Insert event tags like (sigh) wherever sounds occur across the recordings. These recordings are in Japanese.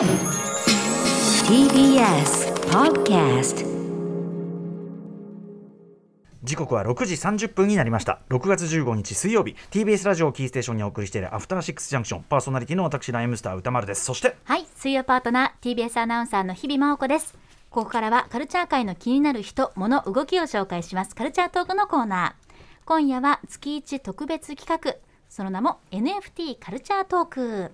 TBS Podcast 時刻は6時30分になりました。6月15日水曜日。TBS ラジオをキーステーションにお送りしているアフターシックスジャンクション。パーソナリティの私ライムスター歌丸です。そしてはい、水曜パートナー TBS アナウンサーの日々真央子です。ここからはカルチャー界の気になる人、物、動きを紹介します。カルチャートークのコーナー。今夜は月一特別企画、その名も NFT カルチャートーク。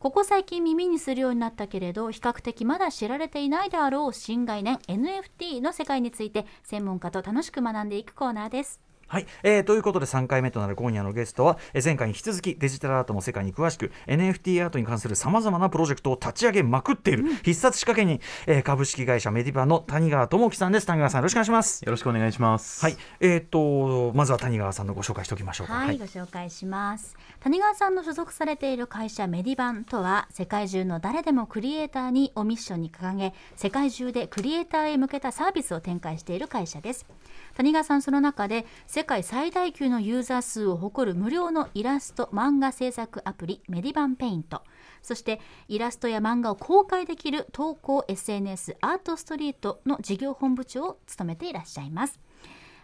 ここ最近耳にするようになったけれど比較的まだ知られていないであろう新概念 NFT の世界について専門家と楽しく学んでいくコーナーです。はい、えーということで3回目となる今夜のゲストは、えー前回に引き続きデジタルアートの世界に詳しく NFT アートに関するさまざまなプロジェクトを立ち上げまくっている、必殺仕掛けに、えー株式会社メディバの谷川智樹さんです。谷川さんよろしくお願いします。よろしくお願いします。はい、えーとまずは谷川さんのご紹介しておきましょうか。はい、ご紹介します。谷川さんの所属されている会社メディバンとは世界中の誰でもクリエイターにをミッションに掲げ世界中でクリエイターへ向けたサービスを展開している会社です谷川さんその中で世界最大級のユーザー数を誇る無料のイラスト漫画制作アプリメディバンペイント。そしてイラストや漫画を公開できる投稿 SNS アートストリートの事業本部長を務めていらっしゃいます。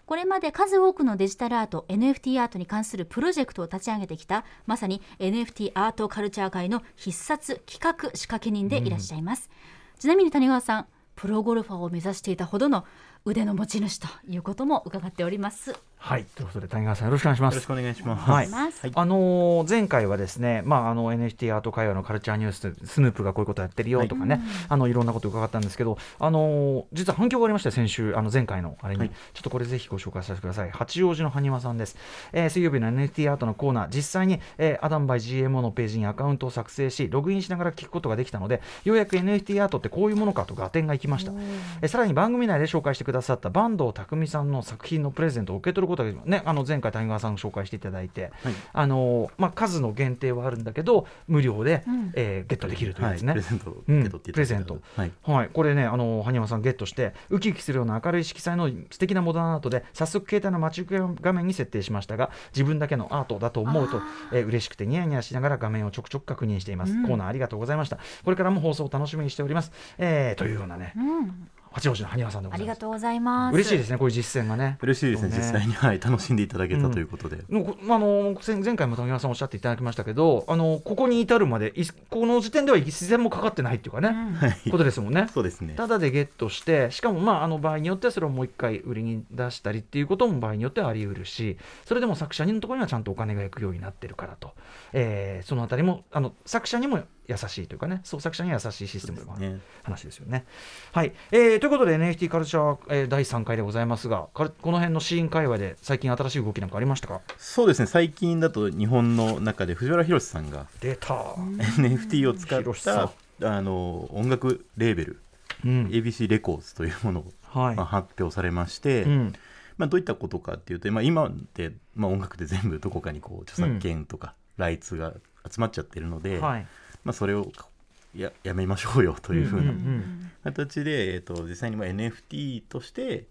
これまで数多くのデジタルアート NFT アートに関するプロジェクトを立ち上げてきたまさに NFT アートカルチャー界の必殺企画仕掛け人でいらっしゃいます、ちなみに谷川さんプロゴルファーを目指していたほどの腕の持ち主ということも伺っております。はい。ということで谷川さんよろしくお願いします。よろしくお願いします。はい。あのー前回はですね、まあ、あの NFT アート会話のカルチャーニュースでスヌープがこういうことやってるよとかね、い、あのいろんなことを伺ったんですけど、あのー実は反響がありました先週。あの前回のあれに、はい。ちょっとこれぜひご紹介させてください。八王子の埴輪さんです、えー水曜日の NFT アートのコーナー。実際に、えーアダムバイ GMO のページにアカウントを作成しログインしながら聞くことができたのでようやく NFT アートってこういうものかと合点がいきました、えーさらに番組内で紹介してくださった坂東匠さんの作品のプレゼントを受け取ることができね。あの前回谷川さん紹介していただいて、はい。あのまあ、数の限定はあるんだけど無料で、うん。えーゲットできるというはい、ですね。プレゼントをうん。受け取っていプレゼント。はい。はい、これね、あの埴輪さんゲットして、ウキウキするような明るい色彩の素敵なモダンアートで、早速携帯の待ち受け画面に設定しましたが、自分だけのアートだと思うと、えー嬉しくてニヤニヤしながら画面をちょくちょく確認しています。うん。コーナーありがとうございました。これからも放送を楽しみにしております。えーというようなね、うん八王子の埴輪さんでございます。ありがとうございます嬉しいですね、こういう実践がね。嬉しいですね、そう実際に、はい、楽しんでいただけたということで。もうこあの前前回も谷川さんおっしゃっていただきましたけど、あのここに至るまで、いこの時点では自然もかかってないっていうかね、うんはいことですもんね。そうですね。ただでゲットして、しかも、まあ、あの場合によってはそれをもう一回売りに出したりっていうことも場合によってはあり得るし、それでも作者のところにはちゃんとお金が行くようになってるからと、えーそのあたりもあの作者にも優しいというかね、創作者には優しいシステムでもあるね。話ですよね。はい、えーということで NFT カルチャー、えー第3回でございますが、かこの辺のシーン界隈で最近新しい動きなんかありましたか？そうですね、最近だと日本の中で藤原宏さんが出た、NFT を使ったあの音楽レーベル、うん、ABC レコーズというものを、はい、まあ、発表されまして、うん。まあ、どういったことかっていうと、まあ、今って、まあ、音楽で全部どこかにこう著作権とかライツが集まっちゃってるので、はい、まあ、それをややめましょうよというふうな形で、えー、と実際にまあ NFT として、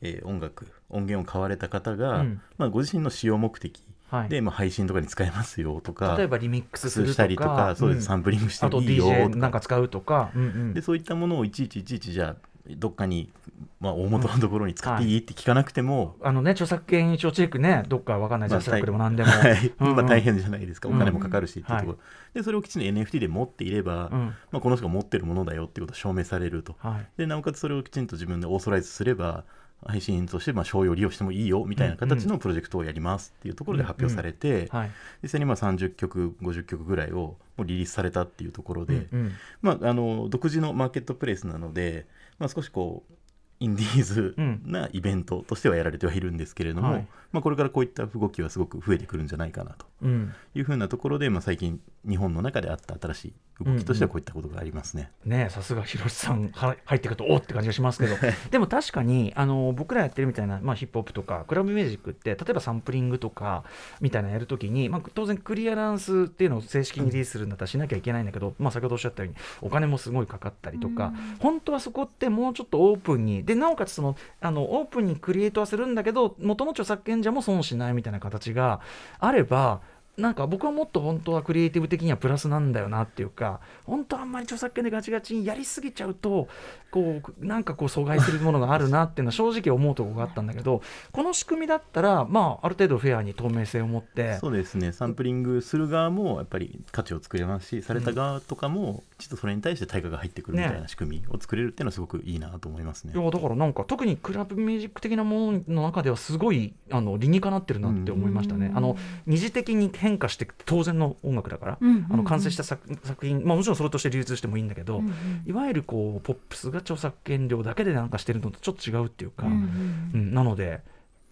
えー音楽音源を買われた方が、うん。まあ、ご自身の使用目的はい、で、まあ、配信とかに使えますよとか例えばリミックスしたりとかそうです、ん。サンプリングしていいよとか。なんか使うとか、でそういったものをいちいちいちいちじゃあどっかに、まあ、大元のところに使っていいって聞かなくても、あのね、著作権一応チェックね、どっかわかんない、ジャスラックでもなんでも。はいうん。うんまあ、大変じゃないですか、お金もかかるしっていうところ、うん。でそれをきちんと NFT で持っていれば、うん。まあ、この人が持ってるものだよっていうことが証明されると。はい。でなおかつそれをきちんと自分でオーソライズすれば配信としてまあ商用利用してもいいよみたいな形のプロジェクトをやりますっていうところで発表されて、はい。実際にまあ30曲50曲ぐらいをもうリリースされたっていうところで、うんまあ、あの独自のマーケットプレイスなので、まあ、少しこうインディーズなイベントとしてはやられてはいるんですけれども、はい。まあ、これからこういった動きはすごく増えてくるんじゃないかなとうん。いうふうなところで、まあ、最近日本の中であった新しい動きとしてはこういったことがありますね。ねえさすが広瀬さんは入ってくるとおって感じがしますけど。(laughs) でも確かにあの僕らやってるみたいな、まあ、ヒップホップとかクラブミュージックって例えばサンプリングとかみたいなのやるときに、まあ、当然クリアランスっていうのを正式にリリースするんだったらしなきゃいけないんだけど、まあ、先ほどおっしゃったようにお金もすごいかかったりとか、本当はそこってもうちょっとオープンにでなおかつそのあのオープンにクリエイトはするんだけど元の著作権者も損しないみたいな形があればなんか僕はもっと本当はクリエイティブ的にはプラスなんだよなっていうか本当あんまり著作権でガチガチにやりすぎちゃうとこうなんかこう阻害するものがあるなっていうのは正直思うところがあったんだけどこの仕組みだったら、まあ、ある程度フェアに透明性を持ってそうですねサンプリングする側もやっぱり価値を作れますしされた側とかもちょっとそれに対して対価が入ってくるみたいな仕組みを作れるっていうのはすごくいいなと思いますね。いやだからなんか特にクラブミュージック的なものの中ではすごいあの理にかなってるなって思いましたね。うんあの二次的に変化して当然の音楽だから、うんうんうん。あの完成した作作品、まあ、もちろんそれとして流通してもいいんだけど、うんうん。いわゆるこうポップスが著作権料だけでなんかしてるのとちょっと違うっていうか、うんうん。うんなので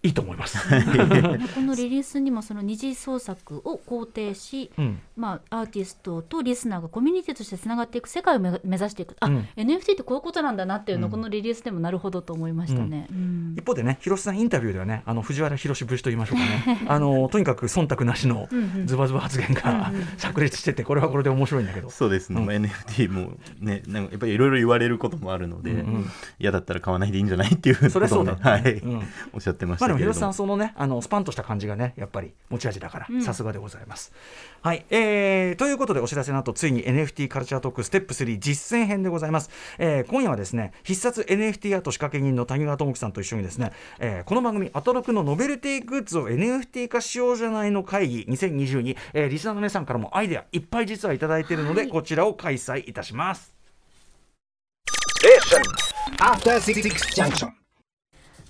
いいと思います。(laughs) このリリースにもその二次創作を肯定し、うん。まあ、アーティストとリスナーがコミュニティとしてつながっていく世界を目目指していく。あ、うん。NFT ってこういうことなんだなっていうのをうん。このリリースでもなるほどと思いましたね。うん。一方でね、広瀬さんインタビューではね、あの藤原宏節と言いましょうかね、(laughs) あのとにかく忖度なしのズバズバ発言が炸裂してて、これはこれで面白いんだけど。そうです。ね、NFT もねなんかやっぱりいろいろ言われることもあるので、うんうん。嫌だったら買わないでいいんじゃないっていうことそれそうだね。はい、うん。おっしゃってましまあでも広瀬さんそのねあのスパンとした感じがねやっぱり持ち味だからうんさすがでございます。はい、えー、ということでお知らせの後ついに NFT カルチャートークステップ3実践編でございます。えー、今夜はですね必殺 NFT アート仕掛け人の谷川智樹さんと一緒にですね、えー、この番組アトロクのノベルティグッズを NFT 化しようじゃないの会議2022、えー、リスナーの皆さんからもアイデアいっぱい実はいただいているので、はいこちらを開催いたします。After Six Junction.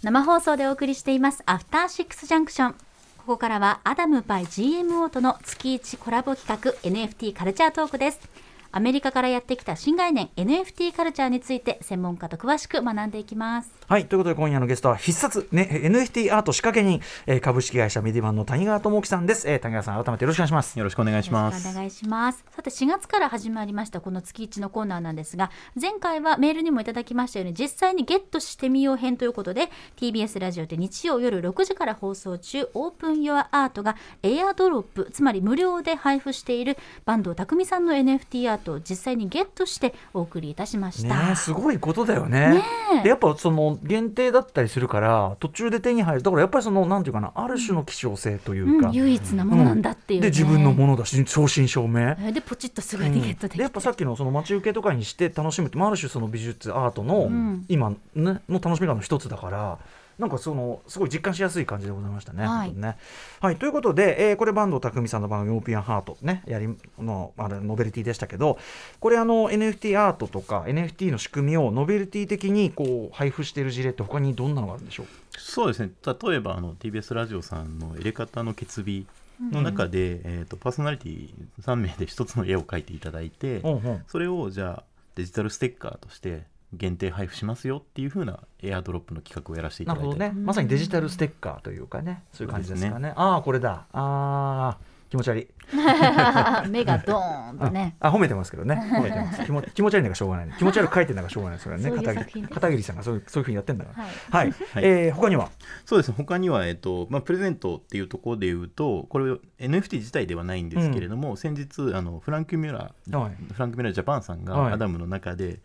生放送でお送りしていますアフターシックスジャンクションここからはアダムバイ GMO との月1コラボ企画 NFT カルチャートークです。アメリカからやってきた新概念 NFT カルチャーについて専門家と詳しく学んでいきます。はいということで今夜のゲストは必殺、ね、NFT アート仕掛け人、えー、株式会社メディバンの谷川智樹さんです、えー、谷川さん改めてよろしくお願いします。よろしくお願いします。よろしくお願いします。さて4月から始まりましたこの月1のコーナーなんですが前回はメールにもいただきましたように実際にゲットしてみよう編ということで TBS ラジオで日曜夜6時から放送中オープン・ヨア・アートがエアドロップつまり無料で配布している坂東匠さんの NFT アートを実際にゲットしてお送りいたしました、ねえすごいことだよね。え。でやっぱその限定だったりするから途中で手に入る。だからやっぱりそのなんていうかなある種の希少性というか、うん、唯一なものなんだっていう、ね。で自分のものだし正真正銘。えーでポチッとすぐにゲットできて、でやっぱさっきのその待ち受けとかにして楽しむって、まあ、ある種その美術アートのん。今、ね、の楽しみ方の一つだから。なんかそのすごい実感しやすい感じでございましたね。はい。ね。はい、ということで、えーこれ坂東匠さんの番組「オーピアンハートね」やりのあれノベルティでしたけどこれあの NFT アートとか NFT の仕組みをノベルティ的にこう配布している事例って他にどんなのがあるんでしょう？そうですね。例えばあの TBS ラジオさんの入れ方の決日の中で、えー、とパーソナリティ3名で一つの絵を描いていただいて、うんうん。それをじゃあデジタルステッカーとして限定配布しますよっていう風なエアドロップの企画をやらせていただいて。なるほどね、まさにデジタルステッカーというかね。そういう感じですかね。ああこれだ。あー気持ち悪い。(laughs) 目がドーンとね。あ褒めてますけどね。(laughs) 褒めてます。気持気持ち悪いのがしょうがない。気持ち悪く書いてるのがしょうがないそれはね片桐片桐さんがそういうそういうふうにやってんだから。はい。はい、(laughs) はい。えー他には？そうです。ね他には、えっとまあ、プレゼントっていうところで言うとこれ NFT 自体ではないんですけれども、先日あのフランク・ミュラー、はい。フランク・ミュラージャパンさんはい。がアダムの中で、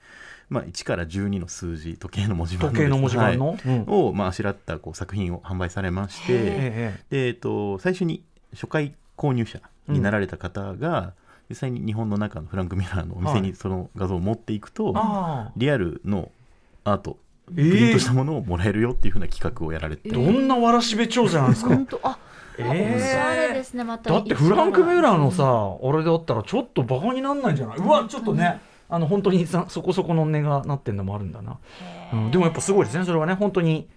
まあ、1から12の数字時計の文字盤時計の文字盤の、はい。うん。を、まあ、あしらったこう作品を販売されましてええ。で、えっと、最初に初回購入者になられた方が、実際に日本の中のフランク・ミュラーのお店はい。にその画像を持っていくと、あリアルのアートプえー。リントしたものをもらえるよっていうふうな企画をやられて、あどんなわらしべ長者なんですか？本当あ、えおしゃれでーすねまた。だってフランク・ミュラーのさあれだったらちょっとバカになんないんじゃない？うわちょっとねあの本当にさそこそこの値がなってんのもあるんだな、うん、でもやっぱすごいですねそれはね。本当に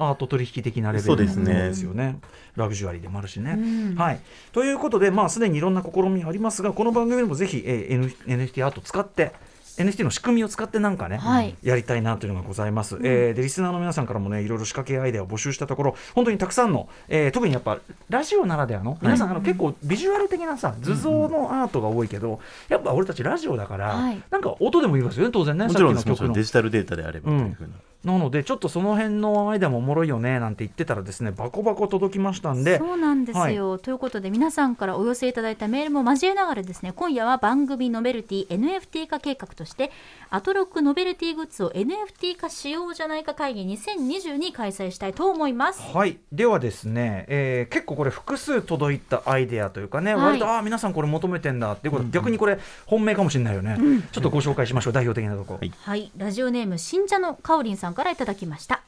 アート取引的なレベルですね。のものですよね。ラグジュアリーでもあるしね、うん。はい、ということで、まあ、すでにいろんな試みありますがこの番組でもぜひ、えー NFT アート使って NFT の仕組みを使ってなんかね、はい。やりたいなというのがございます、えーでリスナーの皆さんからもねいろいろ仕掛けアイデアを募集したところ本当にたくさんの、えー特にやっぱラジオならではの皆さん、あの結構ビジュアル的なさ図像のアートが多いけど、やっぱ俺たちラジオだから、はい。なんか音でもいいですよね当然ねもちろんですさっきの曲の。もちろんデジタルデータであればというふうな、なのでちょっとその辺のアイデアもおもろいよねなんて言ってたらですねバコバコ届きましたんでそうなんですよ、ということで皆さんからお寄せいただいたメールも交えながらですね今夜は番組ノベルティ NFT 化計画としてアトロックノベルティグッズを NFT 化しようじゃないか会議2022開催したいと思います。はい。ではですね、えー結構これ複数届いたアイデアというかね、はい。割とああ皆さんこれ求めてんだっていうこと、逆にこれ本命かもしれないよね、ちょっとご紹介しましょう代表的なとこ。ろ、はい。はい、ラジオネーム信者のかおりんさんからいただきました。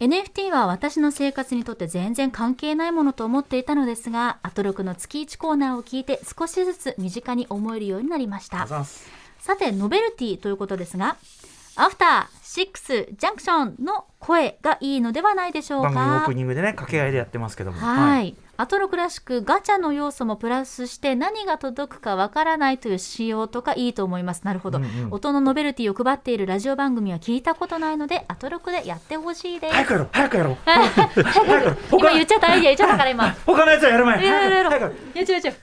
NFT は私の生活にとって全然関係ないものと思っていたのですがアトロクの月1コーナーを聞いて少しずつ身近に思えるようになりました。さてノベルティということですがアフターシックスジャンクションの声がいいのではないでしょうか？番組オープニングでね掛け合いでやってますけども。はい、アトロクらしくガチャの要素もプラスして何が届くかわからないという仕様とかいいと思います。なるほど、うんうん。音のノベルティを配っているラジオ番組は聞いたことないのでアトロクでやってほしいです、早くやろう。早くやろう。(laughs) 早くやろう。(laughs) 今言っちゃったアイディア言っちゃったから今。(laughs) 他のやつはやる前。ややや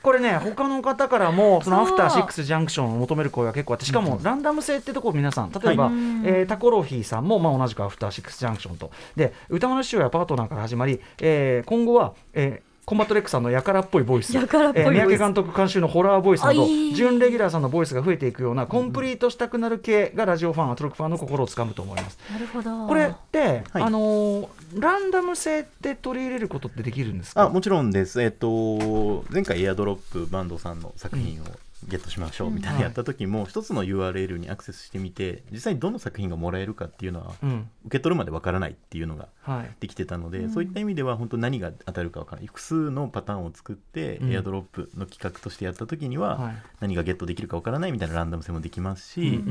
これね他の方からもそのアフターシックスジャンクションを求める声が結構あってしかもランダム性ってところ皆さん例えば、はい。えータコロフィーさんも、まあ、同じくアフターシックスジャンクションと。で宇多丸師匠やパートナーから始まり、えー今後は、えーコンバットレックさんのやからっぽいボイス。やからっぽいボイス。えー三宅監督監修のホラーボイスなど準レギュラーさんのボイスが増えていくようなコンプリートしたくなる系がラジオファンアトロックファンの心をつかむと思います。なるほど。これって、はい。あのーランダム性って取り入れることってできるんですか？あもちろんです、えっと、前回エアドロップバンドさんの作品をゲットしましょうみたいなやった時も、一つの URL にアクセスしてみて実際にどの作品がもらえるかっていうのはうん。受け取るまでわからないっていうのがはい。できてたので、そういった意味では本当何が当たるかわからない。複数のパターンを作って、うん。エアドロップの企画としてやった時には、はい。何がゲットできるかわからないみたいなランダム性もできますし、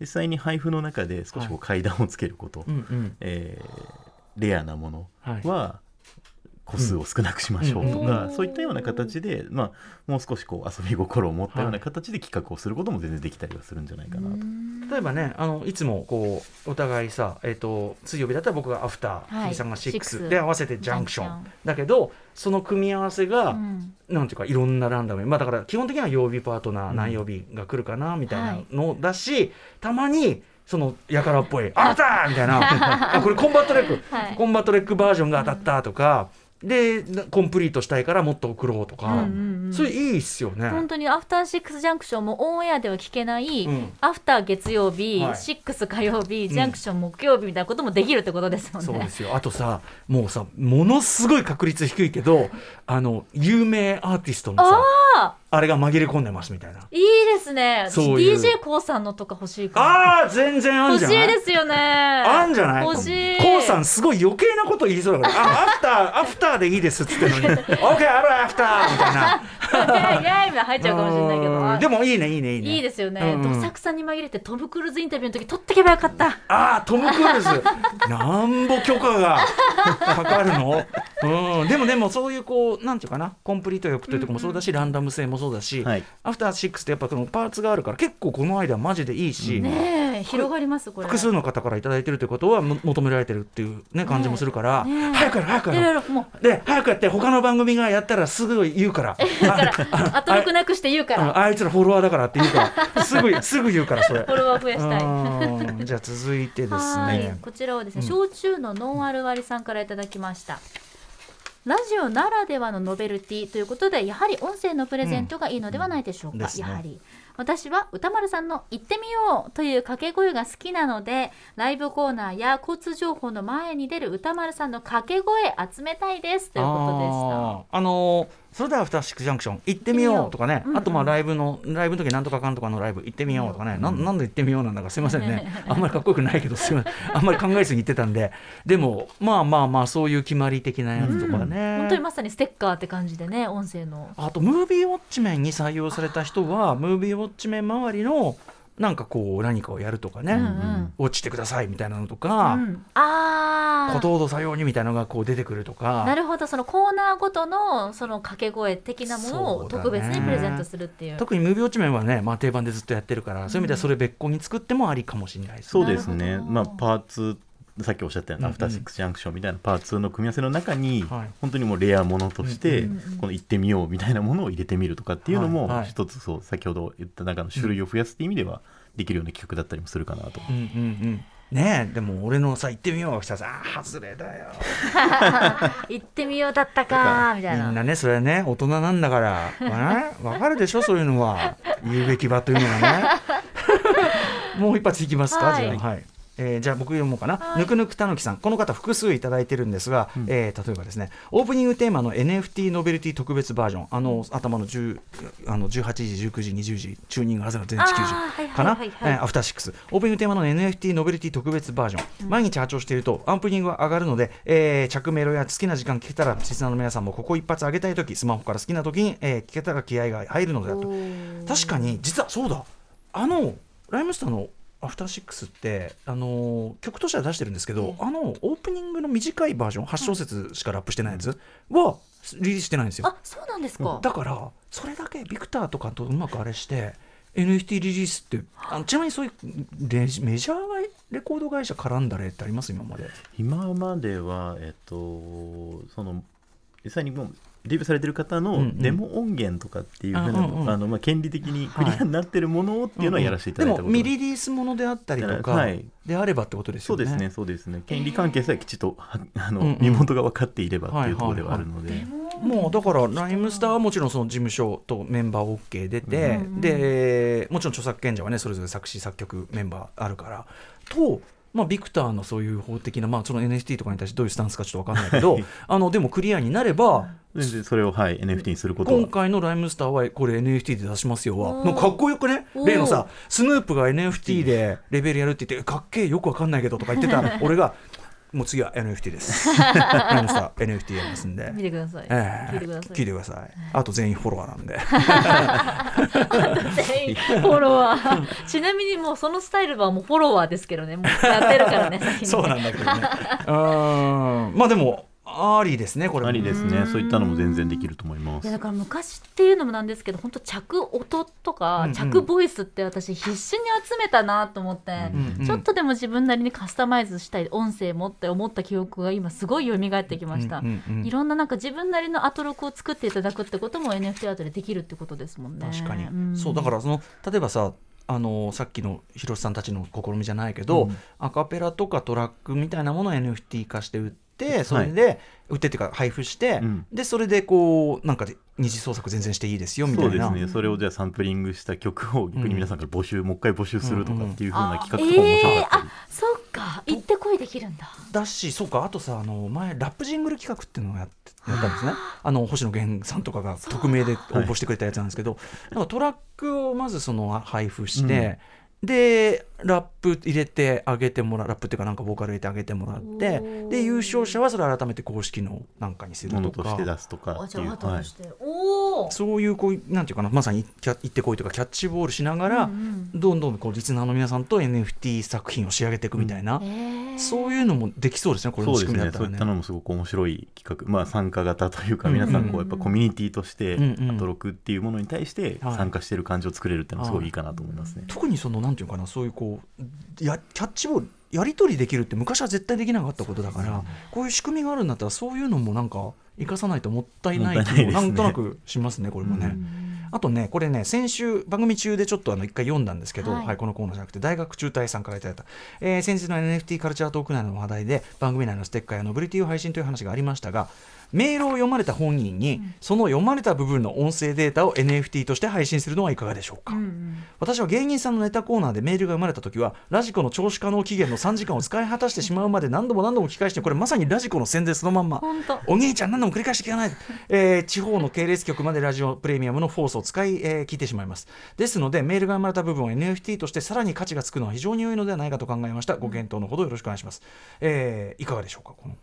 実際に配布の中で少しこう階段をつけること、えーレアなものはい。は個数を少なくしましょうとか、うんそういったような形で、まあ、もう少しこう遊び心を持ったような形で企画をすることも全然できたりはするんじゃないかなと。例えばねあのいつもこうお互いさ、えー、と水曜日だったら僕がアフター、はい。日比さんがシックシックス。スで合わせてジャンクション。だけどその組み合わせが、うん。なんていうかいろんなランダム。にまあだから基本的には曜日パートナー、うん。何曜日が来るかなみたいなのだし、たまにそのやからっぽい「あった!」みたいな。(laughs) あこれコンバットレック、はい。コンバットレックバージョンが当たったとか、でコンプリートしたいからもっと送ろうとか、うんうんうんそれいいっすよね。本当にアフターシックスジャンクションもオンエアでは聞けない、うんアフター月曜日、はいシックス火曜日、ジャンクション木曜日みたいなこともできるってことですもんね。そうですよあとさもうさものすごい確率低いけどあの有名アーティストのさああれが紛れ込んでますみたいな。いいですね。そういう DJ コウさんのとか欲しい。ああ全然あん欲しいじゃない？ですよね。あんじゃない？欲しい。コウさんすごい余計なこと言いそうだからあアフターアフターでいいですっつってんのに OK あるアフターみたいな。イェイイェイみたいな入っちゃうかもしれないけど。でもいいねいいねいいね。いいですよね。どさくさに紛れてトム・クルーズインタビューの時取ってけばよかった。ああトム・クルーズ。(laughs) なんぼ許可がかかるの、うん、でもでもそういうこうなんていうかな？コンプリート欲というところもそうだし、ランダム性もそうだし、はい。アフターシックスってやっぱこのパーツがあるから結構この間マジでいいし、ねえ広がりますこれ。複数の方から頂いただいてるということはも求められてるっていう、ね、感じもするから、ねえ。早くやろう早くいやろで早くやって他の番組がやったらすぐ言うからだから (laughs) 後ろくなくして言うからああいつらフォロワーだからって言うから (laughs) すぐすぐ言うからそれ。フォロワー増やしたい。うんじゃあ続いてですはいね。こちらはですね、うん焼酎のノンアル割りさんからいただきました。ラジオならではのノベルティということでやはり音声のプレゼントがいいのではないでしょうか、うんね。やはり。私は歌丸さんの「行ってみよう」という掛け声が好きなのでライブコーナーや交通情報の前に出る歌丸さんの掛け声集めたいですということでした。あのーそれではアフターシックスジャンクション行ってみようとかね、あとまあライブのライブの時なんとかかんとかのライブ行ってみようとかね、なんなんで行ってみようなんだかすいませんね。(laughs) あんまりかっこよくないけどすいません。あんまり考えずに言ってたんで。でもまあまあまあそういう決まり的なやつとかね、本当にまさにステッカーって感じでね音声の。あとムービーウォッチメンに採用された人はムービーウォッチメン周りのなんかこう何かをやるとかね、うんうん。ウォッチしてくださいみたいなのとうか、ん、あ小あ道度作用にみたいなのがこう出てくるとか。なるほどそのコーナーごとのその掛け声的なものを特別にプレゼントするっていう。特にムービーウォッチメンはね、まあ、定番でずっとやってるから、そういう意味ではそれ別個に作ってもありかもしれないですね。そうですね、まあ、パーツさっきおっしゃったような、アフターシックスジャンクションみたいなパーツの組み合わせの中に、はい。本当にもうレアものとして、この行ってみようみたいなものを入れてみるとかっていうのも、一つそう先ほど言った中の種類を増やすっていう意味ではできるような企画だったりもするかなと。うんうんうん。ねえでも俺のさ行ってみようしたらさあー外れだよ。(laughs) 行ってみようだったかみたいな。みんなねそれはね大人なんだから。わわかるでしょそういうのは。言うべき場というのがね。(laughs) もう一発いきますか、はい。じゃあはい。えーじゃあ僕読もうかな、ぬくぬくたぬきさん。この方複数いただいてるんですが、えー例えばですねオープニングテーマの NFT ノベルティ特別バージョン。あの頭の10あの18時19時20時チューニングはずの全地球時かなはいはいはいえーアフターシックスオープニングテーマの NFT ノベルティ特別バージョン、毎日発聴しているとアンプニングが上がるので、えー着メロや好きな時間聞けたらリスナーの皆さんもここ一発上げたい時スマホから好きな時に、えー聞けたら気合が入るのであると確かに実はそうだ。あのライムスターのアフターシックスってあのー曲としては出してるんですけど、あのオープニングの短いバージョン8小節しかラップしてないやつはリリースしてないんですよ。あそうなんですか。だからそれだけビクターとかとうまくあれして NFT リリースってあのちなみにそういうレジメジャーレコード会社絡んだ例ってあります？今まで。今まではえっとその実際にもうデビューされてる方のデモ音源とかっていうふうなあうんうん。のあのまあ権利的にクリアになってるものをっていうのはやらせていただいたこと。がでも未リリースものであったりとか、はい。であればってことですよね。そうですね、そうですね。権利関係さえきちっと、はあの、身元が分かっていればっていうところではあるので。もうだからライムスターはもちろんその事務所とメンバー OK 出て、うんでもちろん著作権者はねそれぞれ作詞作曲メンバーあるから。と、まあ、ビクターのそういう法的な、まあ、その NFT とかに対してどういうスタンスかちょっと分かんないけどあのでもクリアになれば全然それを、はい、NFT にすることは。今。回のライムスターはこれ NFT で出しますよはかっこよくね？例のさスヌープが NFT でレベルやるって言ってかっけえよくわかんないけどとか言ってた (laughs) 俺がもう次は NFT です。(laughs) NFT やりますんで。見てください、ええ。聞いてください。聞いてください。あと全員フォロワーなんで。(laughs) 全員フォロワー。(laughs) ちなみにもうそのスタイルはもうフォロワーですけどね。もうやってるからねそうなんだけどね。うーん。まあでもありですねこれも。ありですね。そういったのも全然できると思います。いや。だから昔っていうのもなんですけど本当着音とか、うんうん。着ボイスって私必死に集めたなと思って、うんうんちょっとでも自分なりにカスタマイズしたい音声もって思った記憶が今すごい蘇ってきました、うんうんうんいろんななんか自分なりのアトロクを作っていただくってことも NFT アートでできるってことですもんね。確かに、ん。そうだからその例えばさあのさっきの広瀬さんたちの試みじゃないけど、うん。アカペラとかトラックみたいなものを NFT 化して売ってそれで、売ってっていうか配布して、うん。でそれでこうなんかで二次創作全然していいですよみたいうな。そですね。それをじゃあサンプリングした曲を逆に皆さんから募集、もう一回募集するとかっていうふうな企画とかも面白かったり。そっか。行ってこいできるんだ。だしそうか。あとさあの前ラップジングル企画っていうのをやってやったんですね。あの星野源さんとかが匿名で応募してくれたやつなんですけど、なんかトラックをまずその配布して、でラップ入れてあげてもらうラップっていうかなんかボーカル入れてあげてもらってで優勝者はそれを改めて公式のなんかにするもとか。のとして出すとかっていう。はい。そういうこうなんていうかなまさにキャ行ってこいとかキャッチボールしながら、うんどんどんこうリスナーの皆さんと NFT 作品を仕上げていくみたいな、そういうのもできそうですねこれの仕そうですね。組みだったらね。そういったのもすごく面白い企画、まあ参加型というか、皆さんこうやっぱコミュニティとしてうんうんアトロクっていうものに対してはい参加してる感じを作れるっていうのはすごいいいかなと思いますね。特にそのなんていうかなそういうこうやキャッチボールやり取りできるって昔は絶対できなかったことだからこういう仕組みがあるんだったらそういうのもなんか生かさないともったいない気もなんとなくしますねこれもね。あとねこれね先週番組中でちょっとあの一回読んだんですけど、ははいいこのコーナーじゃなくて大学中退さんからいただいた、えー先日の NFT カルチャートーク内の話題で番組内のステッカーやノベルティを配信という話がありましたがメールを読まれた本人に、その読まれた部分の音声データを NFT として配信するのはいかがでしょうか、私は芸人さんのネタコーナーでメールが生まれた時はラジコの聴取可能期限の3時間を使い果たしてしまうまで何度も何度も聞き返してこれまさにラジコの宣伝そのまんま。お兄ちゃん何度も繰り返して聞かない、えー地方の系列局までラジオプレミアムのフォースを使い、えー聞いてしまいます。ですのでメールが生まれた部分を NFT としてさらに価値がつくのは非常に良いのではないかと考えました。ご検討のほどよろしくお願いします、えーいかがでしょうかこの？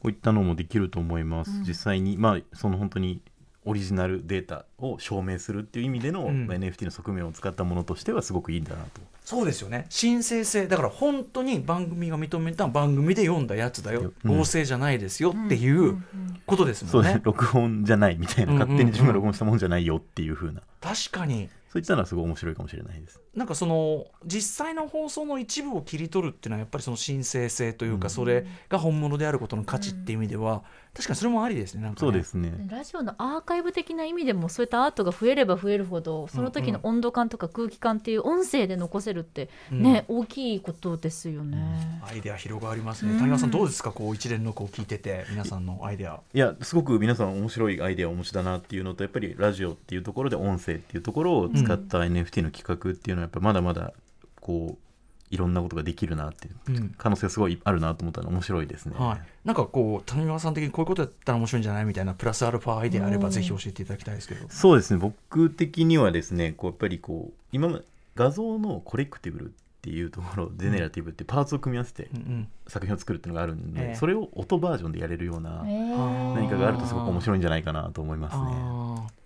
こういったのもできると思います。実際に、まあ、その本当にオリジナルデータを証明するっていう意味での、うん。まあ NFT の側面を使ったものとしてはすごくいいんだなと。そうですよね。申請性だから本当に番組が認めた番組で読んだやつだよ、うん。合成じゃないですよっていうことですもんね。そうですね、、録音じゃないみたいな、うんうんうん。勝手に自分が録音したもんじゃないよっていう風な、確かにそういったのはすごい面白いかもしれないです。なんかその実際の放送の一部を切り取るっていうのはやっぱりその神聖性というかうんそれが本物であることの価値っていう意味では確かにそれもありですねなんかね。そうですね。ラジオのアーカイブ的な意味でもそういったアートが増えれば増えるほどその時の温度感とか空気感っていう音声で残せるってね、大きいことですよね。アイデア広がりますね。谷川さんどうですかこう一連のこう聞いてて皆さんのアイデア。いやすごく皆さん面白いアイデアをお持ちだなっていうのとやっぱりラジオっていうところで音声っていうところを使った NFT の企画っていうのはやっぱまだまだこういろんなことができるなっていううん。可能性がすごいあるなと思ったの面白いですね。はい、なんかこう谷川さん的にこういうことやったら面白いんじゃない？みたいなプラスアルファアイデアあればぜひ教えていただきたいですけど。そうですね。僕的にはですねこうやっぱりこう今まで画像のコレクティブルっていうところジェネラティブってパーツを組み合わせてうんうん。作品を作るっていうのがあるんで、ええ。それを音バージョンでやれるようなー何かがあるとすごく面白いんじゃないかなと思いますね。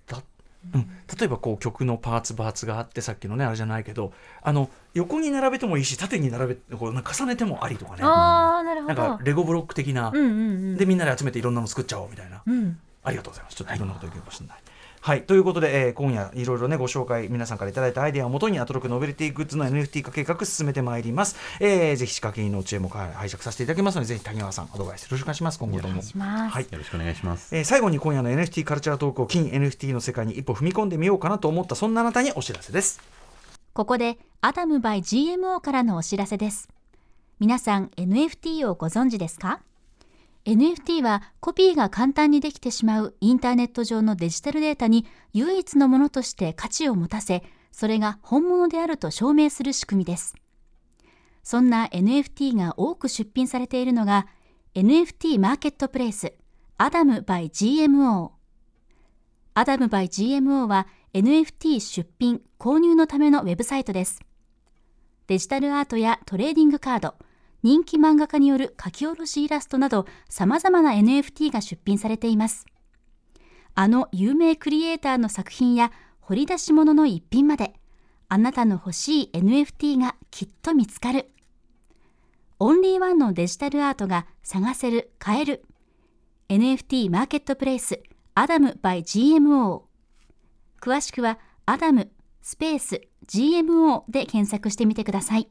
うん、例えばこう曲のパーツパーツがあってさっきのねあれじゃないけどあの横に並べてもいいし縦に並べこう重ねてもありとかねああなるほなんど。かレゴブロック的な、うんうんうん。でみんなで集めていろんなの作っちゃおうみたいな、うん。ありがとうございますちょっといろんなこと言うかもしれない。はい、ということで、えー今夜いろいろねご紹介皆さんからいただいたアイデアをもとにアトロクノベルティグッズの NFT 化計画進めてまいります、えーぜひ仕掛け人の知恵もはい拝借させていただきますのでぜひ谷川さんアドバイスよろしくお願いします。今後とも。はい。よろしくお願いします。えー最後に今夜の NFT カルチャートークを金 NFT の世界に一歩踏み込んでみようかなと思ったそんなあなたにお知らせです。ここでアダムバイ GMO からのお知らせです。皆さん NFT をご存知ですか？?NFT はコピーが簡単にできてしまうインターネット上のデジタルデータに唯一のものとして価値を持たせ、それが本物であると証明する仕組みです。そんな NFT が多く出品されているのが NFT マーケットプレイスアダム by GMO。アダム by GMO は NFT 出品・購入のためのウェブサイトです。デジタルアートやトレーディングカード、人気漫画家による書き下ろしイラストなど様々な NFT が出品されています。あの有名クリエイターの作品や掘り出し物の一品まで、あなたの欲しい NFT がきっと見つかる。オンリーワンのデジタルアートが探せる、買える。NFT マーケットプレイスアダム by GMO 詳しくはアダムスペース GMO で検索してみてください。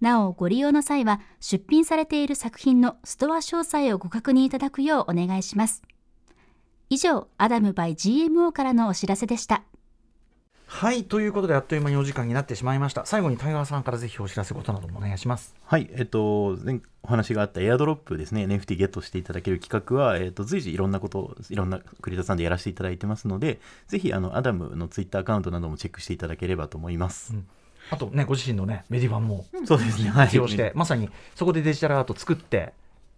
なおご利用の際は出品されている作品のストア詳細をご確認いただくようお願いします。以上、アダム by GMO からのお知らせでした。はいということであっという間にお時間になってしまいました最後に谷川さんからぜひお知らせことなどもお願いしますはい、えっと、前お話があったエアドロップですね、NFT ゲットしていただける企画は、えっと、随時いろんなことを、いろんなクリエイターさんでやらせていただいてますので、ぜひ、あの、アダムのツイッターアカウントなどもチェックしていただければと思います。あとねご自身のねメディバンもそうですね、はい。活用して、まさにそこでデジタルアート作って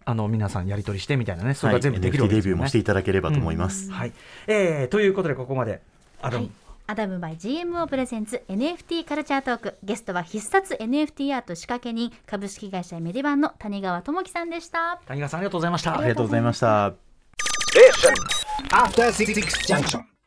あの皆さんやり取りしてみたいなねそれが全部できるわ NFT けですよね、デビューもしていただければと思います。はい、えーということでここまで。アダム、はい、アダム by GMO presents NFT カルチャートークゲストは必殺 NFT アート仕掛け人株式会社メディバンの谷川智樹さんでした。谷川さんありがとうございました。ありがとうございました。After Six Junction.